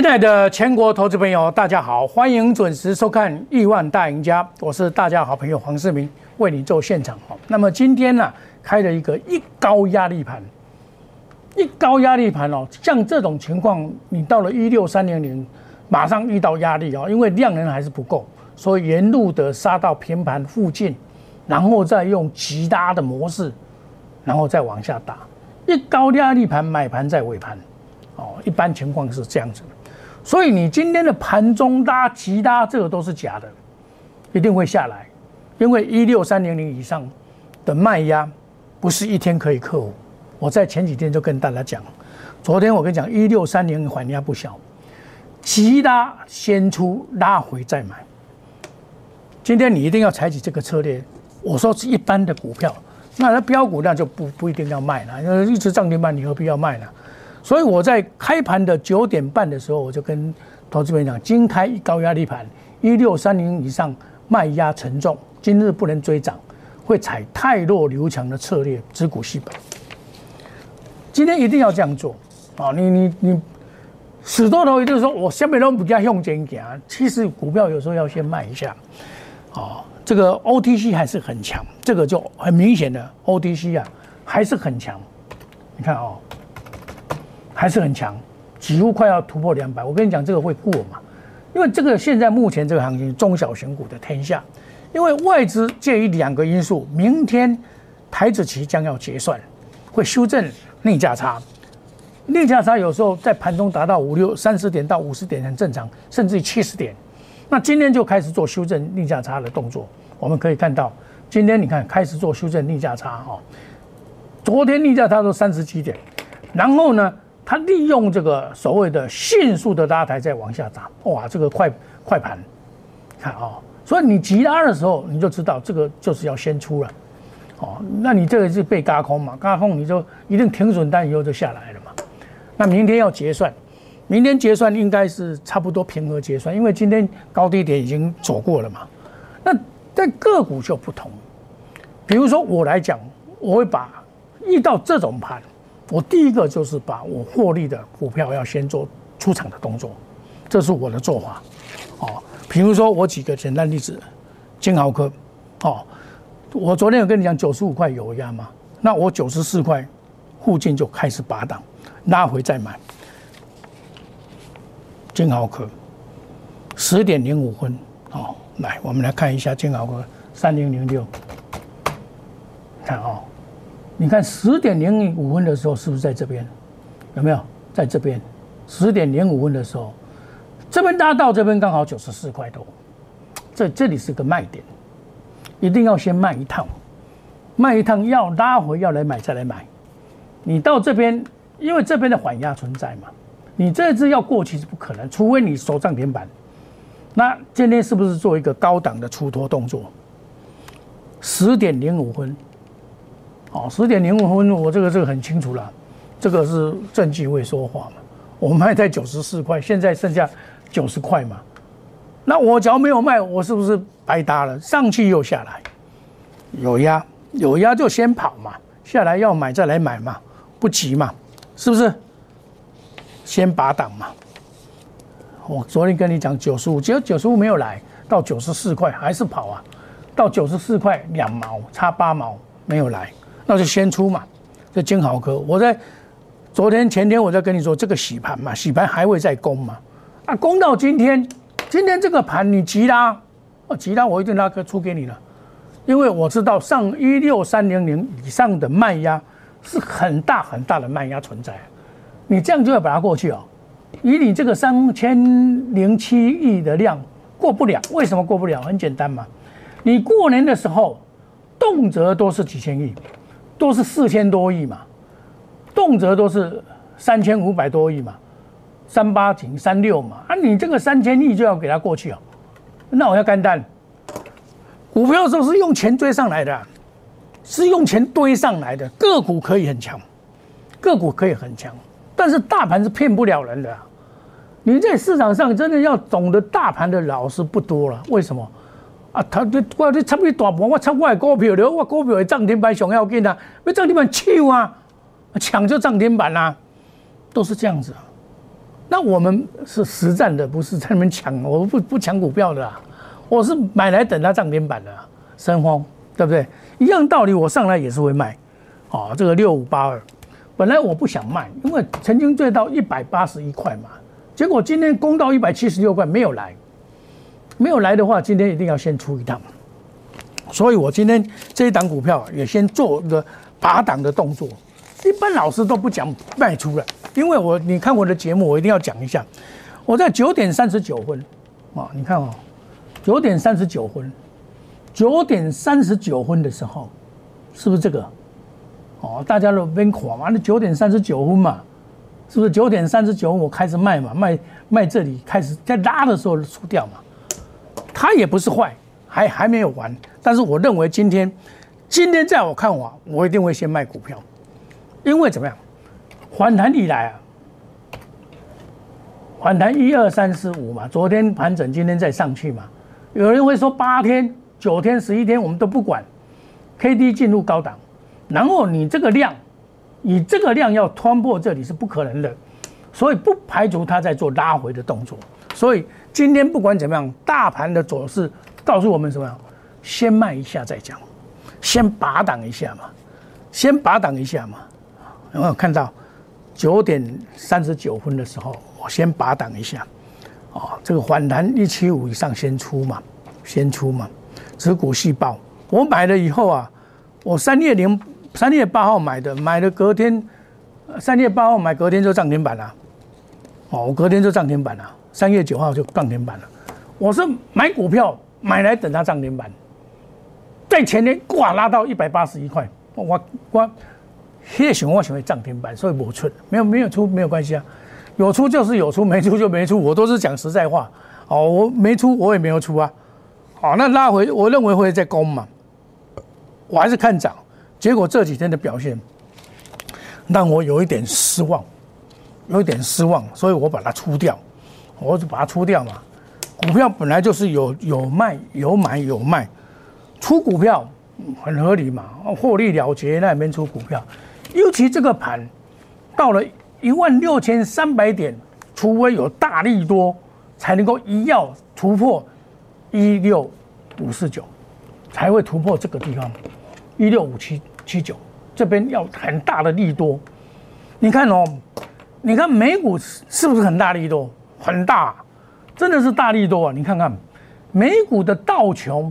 亲爱的全国投资朋友，大家好，欢迎准时收看《亿万大赢家》，我是大家好朋友黄世明，为你做现场哈。那么今天呢，开了一个一高压力盘，一高压力盘哦，像这种情况，你到了一六三零零，马上遇到压力哦，因为量能还是不够，所以沿路的杀到平盘附近，然后再用急拉的模式，然后再往下打，一高压力盘买盘在尾盘，哦，一般情况是这样子的。所以你今天的盘中拉、急拉，这个都是假的，一定会下来，因为一六三零零以上的卖压不是一天可以克服。我在前几天就跟大家讲，昨天我跟你讲一六三零缓压不小，急拉先出，拉回再买。今天你一定要采取这个策略。我说是一般的股票，那它标股那就不不一定要卖了，因为一直涨停板，你何必要卖呢？所以我在开盘的九点半的时候，我就跟投资人讲，今开高压力盘一六三零以上卖压沉重，今日不能追涨，会采太弱留强的策略，只股息本。今天一定要这样做啊！你你你死多头，也就是说我下面都不加用钱给啊。其实股票有时候要先卖一下啊。这个 OTC 还是很强，这个就很明显的 OTC 啊还是很强。你看哦。还是很强，几乎快要突破两百。我跟你讲，这个会过嘛？因为这个现在目前这个行情，中小型股的天下。因为外资介于两个因素，明天台子期将要结算，会修正逆价差。逆价差有时候在盘中达到五六三十点到五十点很正常，甚至于七十点。那今天就开始做修正逆价差的动作。我们可以看到，今天你看开始做修正逆价差哈。昨天逆价差都三十七点，然后呢？它利用这个所谓的迅速的拉抬再往下砸，哇，这个快快盘，看啊，所以你急拉的时候，你就知道这个就是要先出了，哦，那你这个是被嘎空嘛？嘎空你就一定停损单以后就下来了嘛。那明天要结算，明天结算应该是差不多平和结算，因为今天高低点已经走过了嘛。那在个股就不同，比如说我来讲，我会把遇到这种盘。我第一个就是把我获利的股票要先做出场的动作，这是我的做法。哦，比如说我举个简单例子，金豪科，哦，我昨天有跟你讲九十五块有压吗，那我九十四块附近就开始拔档，拉回再买。金豪科十点零五分，哦，来我们来看一下金豪科三零零六，看哦。你看十点零五分的时候是不是在这边？有没有在这边？十点零五分的时候，这边拉到这边刚好九十四块多，这这里是个卖点，一定要先卖一趟，卖一趟要拉回要来买再来买。你到这边，因为这边的缓压存在嘛，你这只要过去是不可能，除非你守涨停板。那今天是不是做一个高档的出脱动作？十点零五分。哦，十点零五分，我这个这个很清楚了，这个是证据会说话嘛。我卖在九十四块，现在剩下九十块嘛。那我只要没有卖，我是不是白搭了？上去又下来，有压有压就先跑嘛，下来要买再来买嘛，不急嘛，是不是？先拔档嘛。我昨天跟你讲九十五，只有九十五没有来到九十四块还是跑啊？到九十四块两毛差八毛没有来。那就先出嘛，这金豪科，我在昨天前天我在跟你说这个洗盘嘛，洗盘还会再攻嘛，啊，攻到今天，今天这个盘你急拉，啊，急拉我一定拉个出给你了，因为我知道上一六三零零以上的卖压是很大很大的卖压存在，你这样就要把它过去哦，以你这个三千零七亿的量过不了，为什么过不了？很简单嘛，你过年的时候动辄都是几千亿。都是四千多亿嘛，动辄都是三千五百多亿嘛，三八停三六嘛，啊，你这个三千亿就要给他过去哦，那我要干单。股票是不是用钱追上来的？是用钱堆上来的。个股可以很强，个股可以很强，但是大盘是骗不了人的。你在市场上真的要懂得大盘的老师不多了，为什么？啊，他这我这差不多大盘，我炒我的股票了，我股票的涨停板上要紧啊，要涨停板抢啊，抢就涨停板啦，都是这样子。那我们是实战的，不是在那边抢，我不不抢股票的，我是买来等它涨停板的，深丰对不对？一样道理，我上来也是会卖，哦，这个六五八二，本来我不想卖，因为曾经追到一百八十一块嘛，结果今天攻到一百七十六块没有来，没有来的话，今天一定要先出一趟，所以我今天这一档股票也先做一个拔档的动作。一般老师都不讲卖出了，因为我你看我的节目，我一定要讲一下。我在九点三十九分，啊，你看哦，九点三十九分，九点三十九分的时候，是不是这个？哦，大家都边狂嘛，那九点三十九分嘛，是不是九点三十九分我开始卖嘛，卖卖这里开始在拉的时候出掉嘛？它也不是坏，还还没有完，但是我认为今天，今天在我看我，我一定会先卖股票。因为怎么样，反弹以来啊，反弹一二三四五嘛，昨天盘整，今天再上去嘛。有人会说八天、九天、十一天我们都不管，K D 进入高档，然后你这个量，你这个量要突破这里是不可能的，所以不排除它在做拉回的动作。所以今天不管怎么样，大盘的走势告诉我们什么？先卖一下再讲，先拔档一下嘛，先拔档一下嘛。有没有看到？九点三十九分的时候，我先拔档一下，哦，这个反弹一七五以上先出嘛，先出嘛，持股细胞，我买了以后啊，我三月零三月八号买的，买了隔天，三月八号买隔天就涨停板了，哦，我隔天就涨停板了，三月九号就涨停板了，我是买股票买来等它涨停板，在前天挂拉到一百八十一块，我我。越喜欢我喜欢涨停板，所以我出没有没有出没有关系啊，有出就是有出，没出就没出，我都是讲实在话。哦，我没出我也没有出啊。好，那拉回我认为会在攻嘛，我还是看涨。结果这几天的表现让我有一点失望，有一点失望，所以我把它出掉，我就把它出掉嘛。股票本来就是有有卖有买有卖，出股票很合理嘛，获利了结那边出股票。尤其这个盘到了一万六千三百点，除非有大力多，才能够一要突破一六五四九，才会突破这个地方一六五七七九。这边要很大的利多，你看哦，你看美股是不是很大力多？很大，真的是大力多啊！你看看美股的道琼，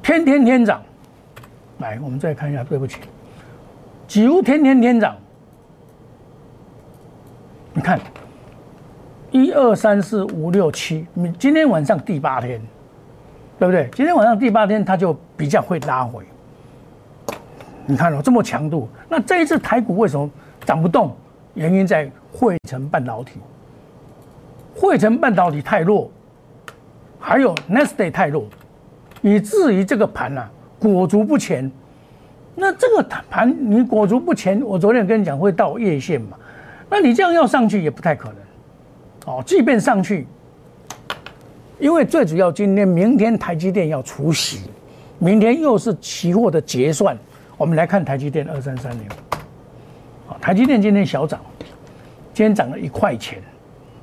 天天天涨。来，我们再看一下，对不起。几乎天天天涨，你看，一二三四五六七，你今天晚上第八天，对不对？今天晚上第八天，它就比较会拉回。你看哦，这么强度，那这一次台股为什么涨不动？原因在汇成半导体，汇成半导体太弱，还有 Next Day 太弱，以至于这个盘啊裹足不前。那这个盘你裹足不前，我昨天跟你讲会到月线嘛？那你这样要上去也不太可能。哦，即便上去，因为最主要今天、明天台积电要除息，明天又是期货的结算。我们来看台积电二三三零，台积电今天小涨，今天涨了一块钱。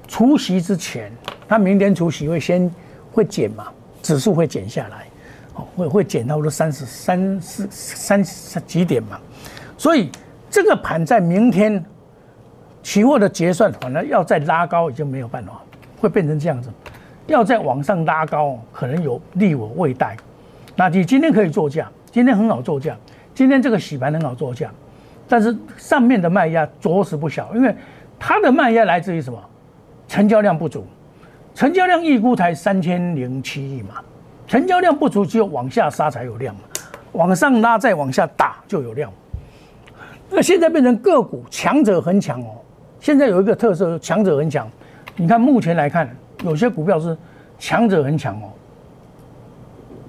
除夕之前，它明天除夕会先会减嘛？指数会减下来。会会减到了三十三四三十几点嘛，所以这个盘在明天期货的结算，反而要再拉高已经没有办法，会变成这样子，要再往上拉高，可能有利我未待。那你今天可以做价，今天很好做价，今天这个洗盘很好做价，但是上面的卖压着实不小，因为它的卖压来自于什么？成交量不足，成交量预估才三千零七亿嘛。成交量不足，只有往下杀才有量嘛，往上拉再往下打就有量。那现在变成个股强者很强哦。现在有一个特色，强者很强。你看目前来看，有些股票是强者很强哦，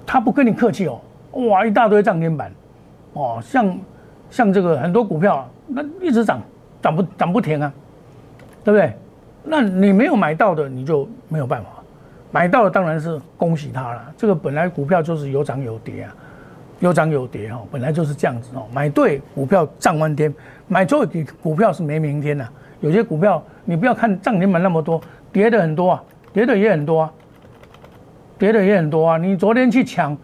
他不跟你客气哦，哇，一大堆涨停板哦，像像这个很多股票那一直涨，涨不涨不停啊，对不对？那你没有买到的，你就没有办法。买到的当然是恭喜他了。这个本来股票就是有涨有跌啊，有涨有跌哈，本来就是这样子哦。买对股票涨翻天，买错股票是没明天的，有些股票你不要看涨停板那么多，跌的很多啊，跌的也很多啊，跌的也很多啊。你昨天去抢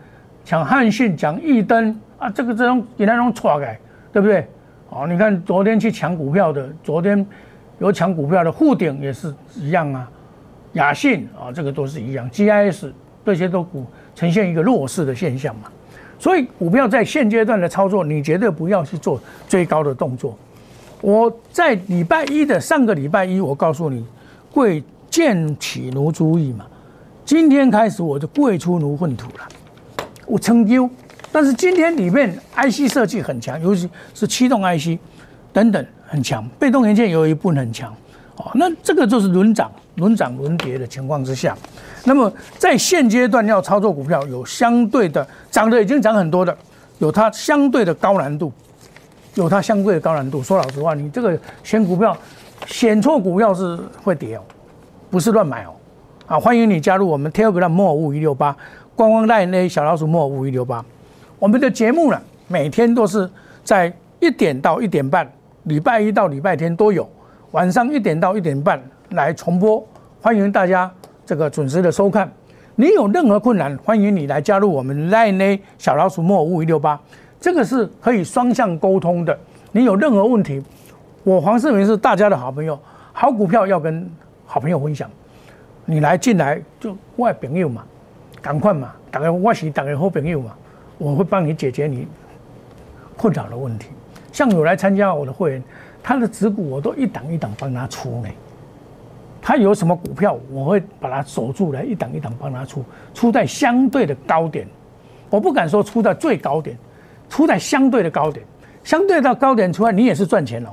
抢汉信、抢易登啊，这个这种给那种错改，对不对？哦，你看昨天去抢股票的，昨天有抢股票的沪顶也是一样啊，雅信啊，这个都是一样，GIS 这些都股呈现一个弱势的现象嘛。所以股票在现阶段的操作，你绝对不要去做追高的动作。我在礼拜一的上个礼拜一，我告诉你，贵贱起奴注意嘛。今天开始我就贵出奴粪土了，我成就。但是今天里面 IC 设计很强，尤其是驱动 IC 等等很强，被动元件有一部分很强。哦，那这个就是轮涨、轮涨、轮跌的情况之下。那么在现阶段要操作股票，有相对的涨的已经涨很多的，有它相对的高难度，有它相对的高难度。说老实话，你这个选股票，选错股票是会跌哦，不是乱买哦。啊，欢迎你加入我们 Telegram 莫五一六八，观光带那小老鼠莫五一六八。我们的节目呢，每天都是在一点到一点半，礼拜一到礼拜天都有。晚上一点到一点半来重播，欢迎大家这个准时的收看。你有任何困难，欢迎你来加入我们 Line 小老鼠莫五五六八，这个是可以双向沟通的。你有任何问题，我黄世明是大家的好朋友，好股票要跟好朋友分享。你来进来就外朋友嘛，赶快嘛，打个我是打个好朋友嘛，我会帮你解决你困扰的问题。像有来参加我的会员。他的持股我都一档一档帮他出呢，他有什么股票我会把它守住来一档一档帮他出，出在相对的高点，我不敢说出在最高点，出在相对的高点，相对到高点出来你也是赚钱哦，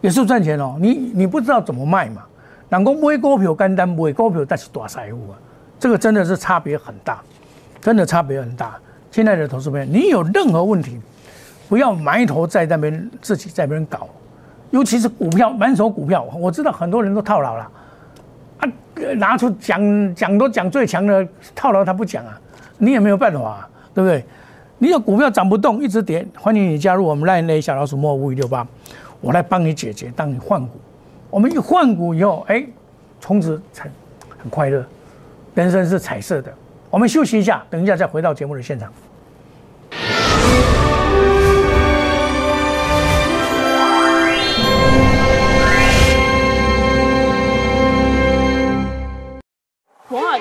也是赚钱哦，你你不知道怎么卖嘛，人讲买股票简单，买股票但是大财富啊，这个真的是差别很大，真的差别很大。亲爱的投资朋友，你有任何问题，不要埋头在那边自己在那边搞。尤其是股票，满手股票，我知道很多人都套牢了，啊，拿出讲讲都讲最强的套牢，他不讲啊，你也没有办法，啊对不对？你有股票涨不动，一直跌，欢迎你加入我们赖内小老鼠莫五五六八，我来帮你解决，当你换股，我们一换股以后，哎，从此才很快乐，人生是彩色的。我们休息一下，等一下再回到节目的现场。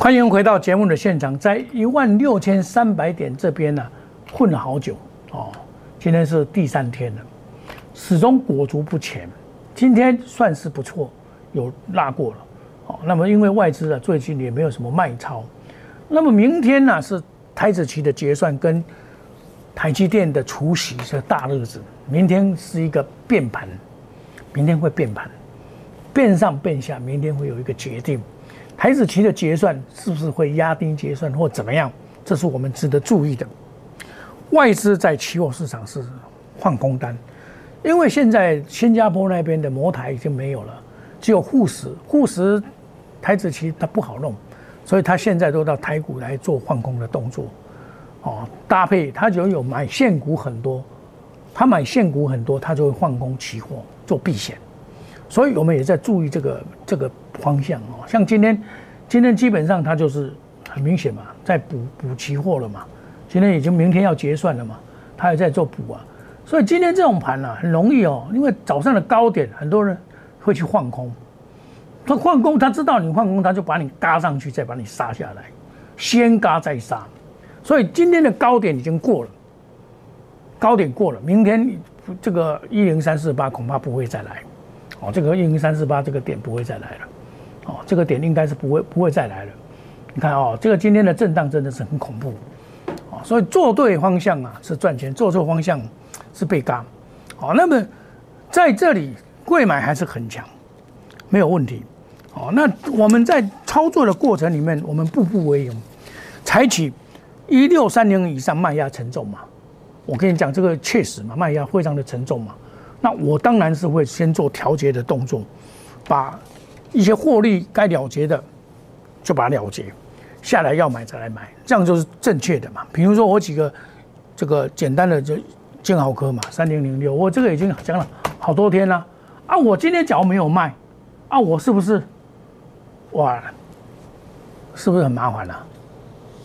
欢迎回到节目的现场，在一万六千三百点这边呢，混了好久哦。今天是第三天了，始终裹足不前。今天算是不错，有拉过了哦。那么因为外资啊最近也没有什么卖超，那么明天呢是台子期的结算跟台积电的除夕是大日子。明天是一个变盘，明天会变盘，变上变下，明天会有一个决定。台子期的结算是不是会压低结算或怎么样？这是我们值得注意的。外资在期货市场是换空单，因为现在新加坡那边的摩台已经没有了，只有沪石，沪石台子期它不好弄，所以他现在都到台股来做换空的动作。哦，搭配他就有买现股很多，他买现股很多，他就会换空期货做避险。所以我们也在注意这个这个方向哦，像今天，今天基本上它就是很明显嘛，在补补期货了嘛，今天已经明天要结算了嘛，它也在做补啊，所以今天这种盘呢，很容易哦，因为早上的高点，很多人会去换空。他换空，他知道你换空，他就把你嘎上去，再把你杀下来，先嘎再杀。所以今天的高点已经过了，高点过了，明天这个一零三四八恐怕不会再来。哦，这个一零三四八这个点不会再来了。哦，这个点应该是不会不会再来了。你看哦，这个今天的震荡真的是很恐怖。哦，所以做对方向啊是赚钱，做错方向。是被嘎，好，那么在这里贵买还是很强，没有问题，好，那我们在操作的过程里面，我们步步为营，采取一六三零以上卖压沉重嘛，我跟你讲这个确实嘛，卖压非常的沉重嘛，那我当然是会先做调节的动作，把一些获利该了结的就把它了结，下来要买再来买，这样就是正确的嘛。比如说我几个这个简单的就。金豪科嘛，三零零六，我这个已经讲了好多天了啊！我今天假如没有卖啊，我是不是哇？是不是很麻烦了？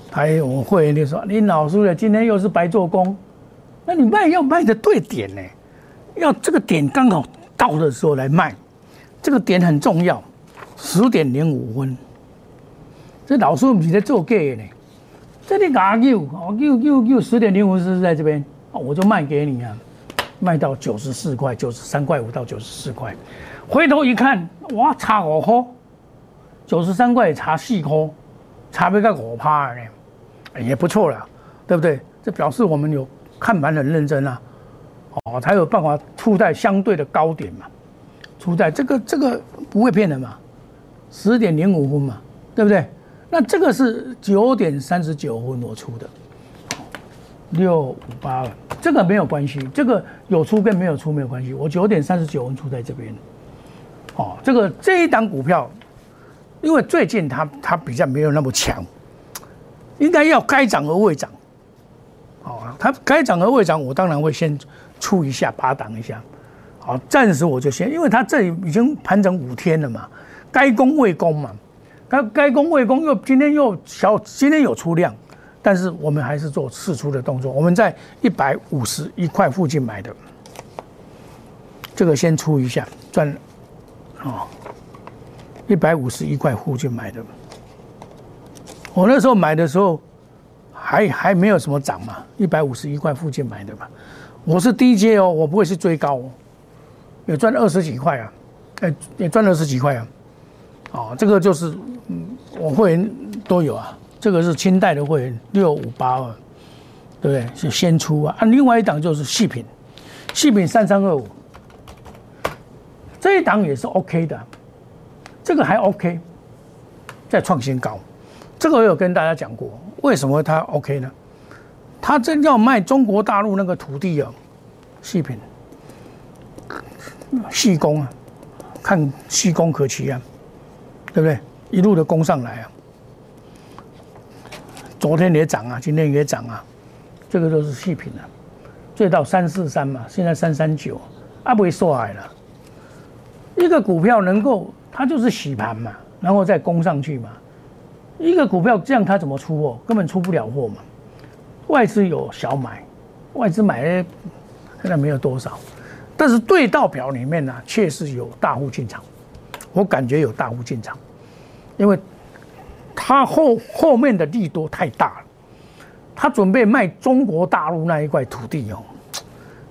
还有我会员就说：“你老师的今天又是白做工，那你卖要卖的对点呢，要这个点刚好到的时候来卖，这个点很重要。十点零五分，这老师不是在做 gay 呢？这里哪有？哦，又又又十点零五分是在这边。”我就卖给你啊，卖到九十四块，九十三块五到九十四块，回头一看，哇，差五块，九十三块差四块，差别个五趴呢，也不错了，对不对？这表示我们有看盘很认真啊，哦，才有办法出在相对的高点嘛，出在这个这个不会骗人嘛，十点零五分嘛，对不对？那这个是九点三十九分我出的。六五八了，这个没有关系，这个有出跟没有出没有关系。我九点三十九分出在这边，哦，这个这一档股票，因为最近它它比较没有那么强，应该要该涨而未涨，哦，它该涨而未涨，我当然会先出一下，把挡一下，好，暂时我就先，因为它这里已经盘整五天了嘛，该攻未攻嘛，该该攻未攻，又今天又小，今天有出量。但是我们还是做试出的动作。我们在一百五十一块附近买的，这个先出一下赚，哦，一百五十一块附近买的。我那时候买的时候还还没有什么涨嘛，一百五十一块附近买的嘛。我是低阶哦，我不会是追高哦，也赚二十几块啊，哎，也赚二十几块啊。哦，这个就是，我会员都有啊。这个是清代的会员六五八二，对不对？是先出啊。啊，另外一档就是细品，细品三三二五，这一档也是 OK 的，这个还 OK，在创新高。这个我有跟大家讲过，为什么它 OK 呢？他真要卖中国大陆那个土地啊，细品，细工啊，看细工可期啊，对不对？一路的攻上来啊。昨天也涨啊，今天也涨啊，这个都是细品啊，最到三四三嘛，现在三三九，啊不会受害了。一个股票能够，它就是洗盘嘛，然后再攻上去嘛。一个股票这样，它怎么出货？根本出不了货嘛。外资有小买，外资买的现在没有多少，但是对道表里面呢，确实有大户进场，我感觉有大户进场，因为。他后后面的利多太大了，他准备卖中国大陆那一块土地哦，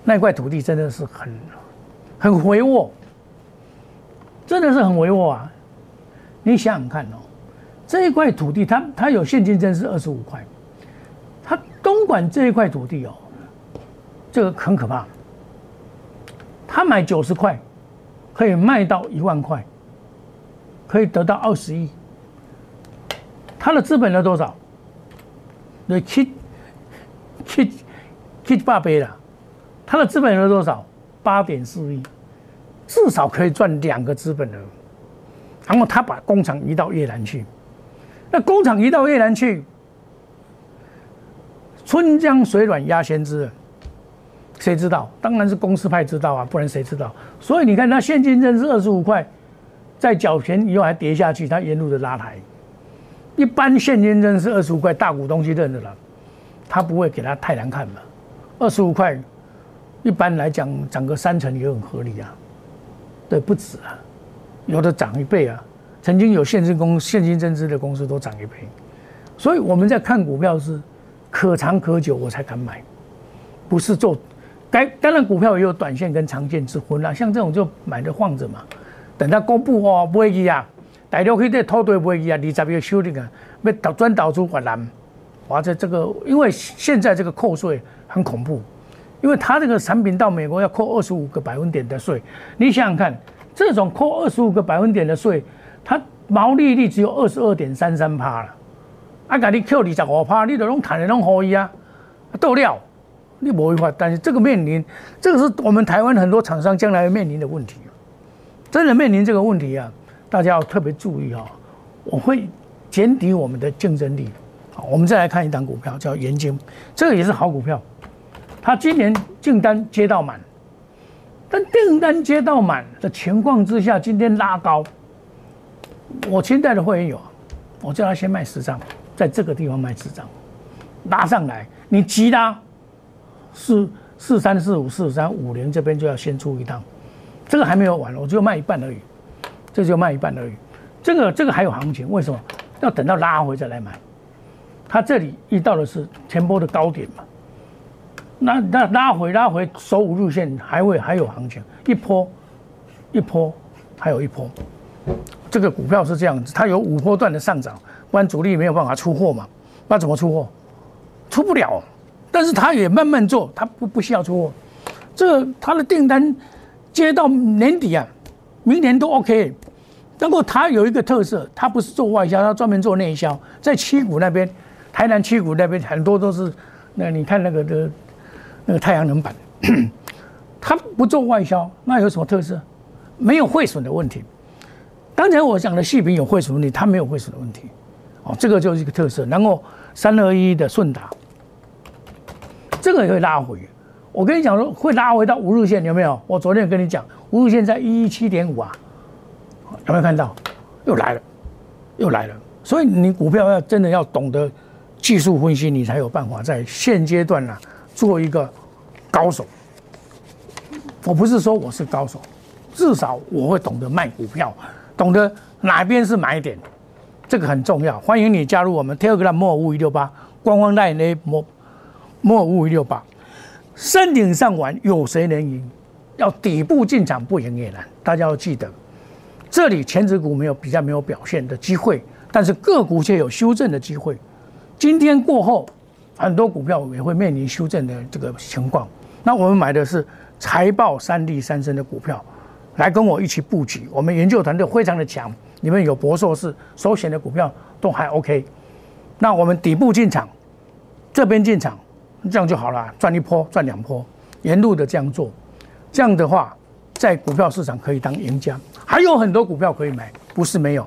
那一块土地真的是很很肥沃，真的是很肥沃啊！你想想看哦，这一块土地，它它有现金证是二十五块，东莞这一块土地哦，这个很可怕，他买九十块，可以卖到一万块，可以得到二十亿。他的资本额多少？对，七七七八倍了。他的资本额多少？八点四亿，至少可以赚两个资本额。然后他把工厂移到越南去，那工厂移到越南去，春江水暖鸭先知，谁知道？当然是公司派知道啊，不然谁知道？所以你看，他现金证是二十五块，在缴钱以后还跌下去，他沿路的拉抬。一般现金证是二十五块，大股东去认的了，他不会给他太难看嘛。二十五块，一般来讲涨个三成也很合理啊，对，不止啊，有的涨一倍啊，曾经有现金公现金增资的公司都涨一倍，所以我们在看股票是可长可久我才敢买，不是做，该当然股票也有短线跟长线之分啦，像这种就买的放着嘛，等它公布哦，不会去啊，大陆去的土地不会去啊，二十月修订啊，要导转导出越南，哇，这这个因为现在这个扣税很恐怖。因为它这个产品到美国要扣二十五个百分点的税，你想想看，这种扣二十五个百分点的税，它毛利率只有二十二点三三趴了，啊，给你扣二十五趴，你都拢谈的拢可以啊，豆料，你不会话，但是这个面临，这个是我们台湾很多厂商将来面临的问题，真的面临这个问题啊，大家要特别注意啊，我会减低我们的竞争力。好，我们再来看一档股票，叫元晶，这个也是好股票。他今年订单接到满，但订单接到满的情况之下，今天拉高。我清代的会员有，我叫他先卖十张，在这个地方卖十张，拉上来，你急拉，四四三四五四三五零这边就要先出一趟，这个还没有完，我就卖一半而已，这就卖一半而已，这个这个还有行情，为什么？要等到拉回再来买，它这里遇到的是前波的高点嘛。那那拉回拉回收五日线还会还有行情，一波一波还有一波，这个股票是这样子，它有五波段的上涨，不然主力没有办法出货嘛，那怎么出货？出不了，但是它也慢慢做，它不不需要出货，这个它的订单接到年底啊，明年都 OK。不过它有一个特色，它不是做外销，它专门做内销，在七股那边，台南七股那边很多都是，那你看那个的。那个太阳能板，它不做外销，那有什么特色？没有汇损的问题。刚才我讲的细品有汇损问题，它没有汇损的问题。哦，这个就是一个特色。然后三二一的顺达，这个也会拉回。我跟你讲说会拉回到五日线，有没有？我昨天跟你讲，五日线在一一七点五啊，有没有看到？又来了，又来了。所以你股票要真的要懂得技术分析，你才有办法在现阶段呢。做一个高手，我不是说我是高手，至少我会懂得卖股票，懂得哪边是买点，这个很重要。欢迎你加入我们 Telegram 莫五一六八官方代理莫莫五一六八，山顶上玩有谁能赢？要底部进场不赢也难。大家要记得，这里前指股没有比较没有表现的机会，但是个股却有修正的机会。今天过后。很多股票也会面临修正的这个情况，那我们买的是财报三利三升的股票，来跟我一起布局。我们研究团队非常的强，里面有博硕士、首选的股票都还 OK。那我们底部进场，这边进场，这样就好了，赚一波赚两波，沿路的这样做，这样的话，在股票市场可以当赢家。还有很多股票可以买，不是没有，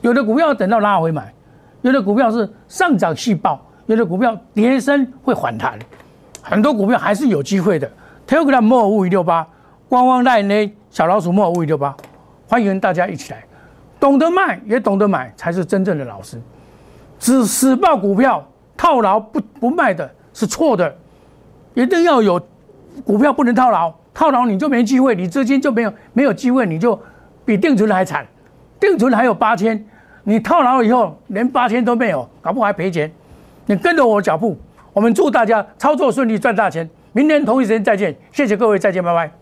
有的股票等到拉回买，有的股票是上涨细爆。有的股票跌升会反弹，很多股票还是有机会的。Telegram 莫五五六八，官方代呢小老鼠莫五五六八，欢迎大家一起来，懂得卖也懂得买才是真正的老师。只死报股票套牢不不卖的是错的，一定要有股票不能套牢，套牢你就没机会，你资金就没有没有机会，你就比定存还惨，定存还有八千，你套牢以后连八千都没有，搞不好还赔钱。你跟着我脚步，我们祝大家操作顺利，赚大钱。明天同一时间再见，谢谢各位，再见，拜拜。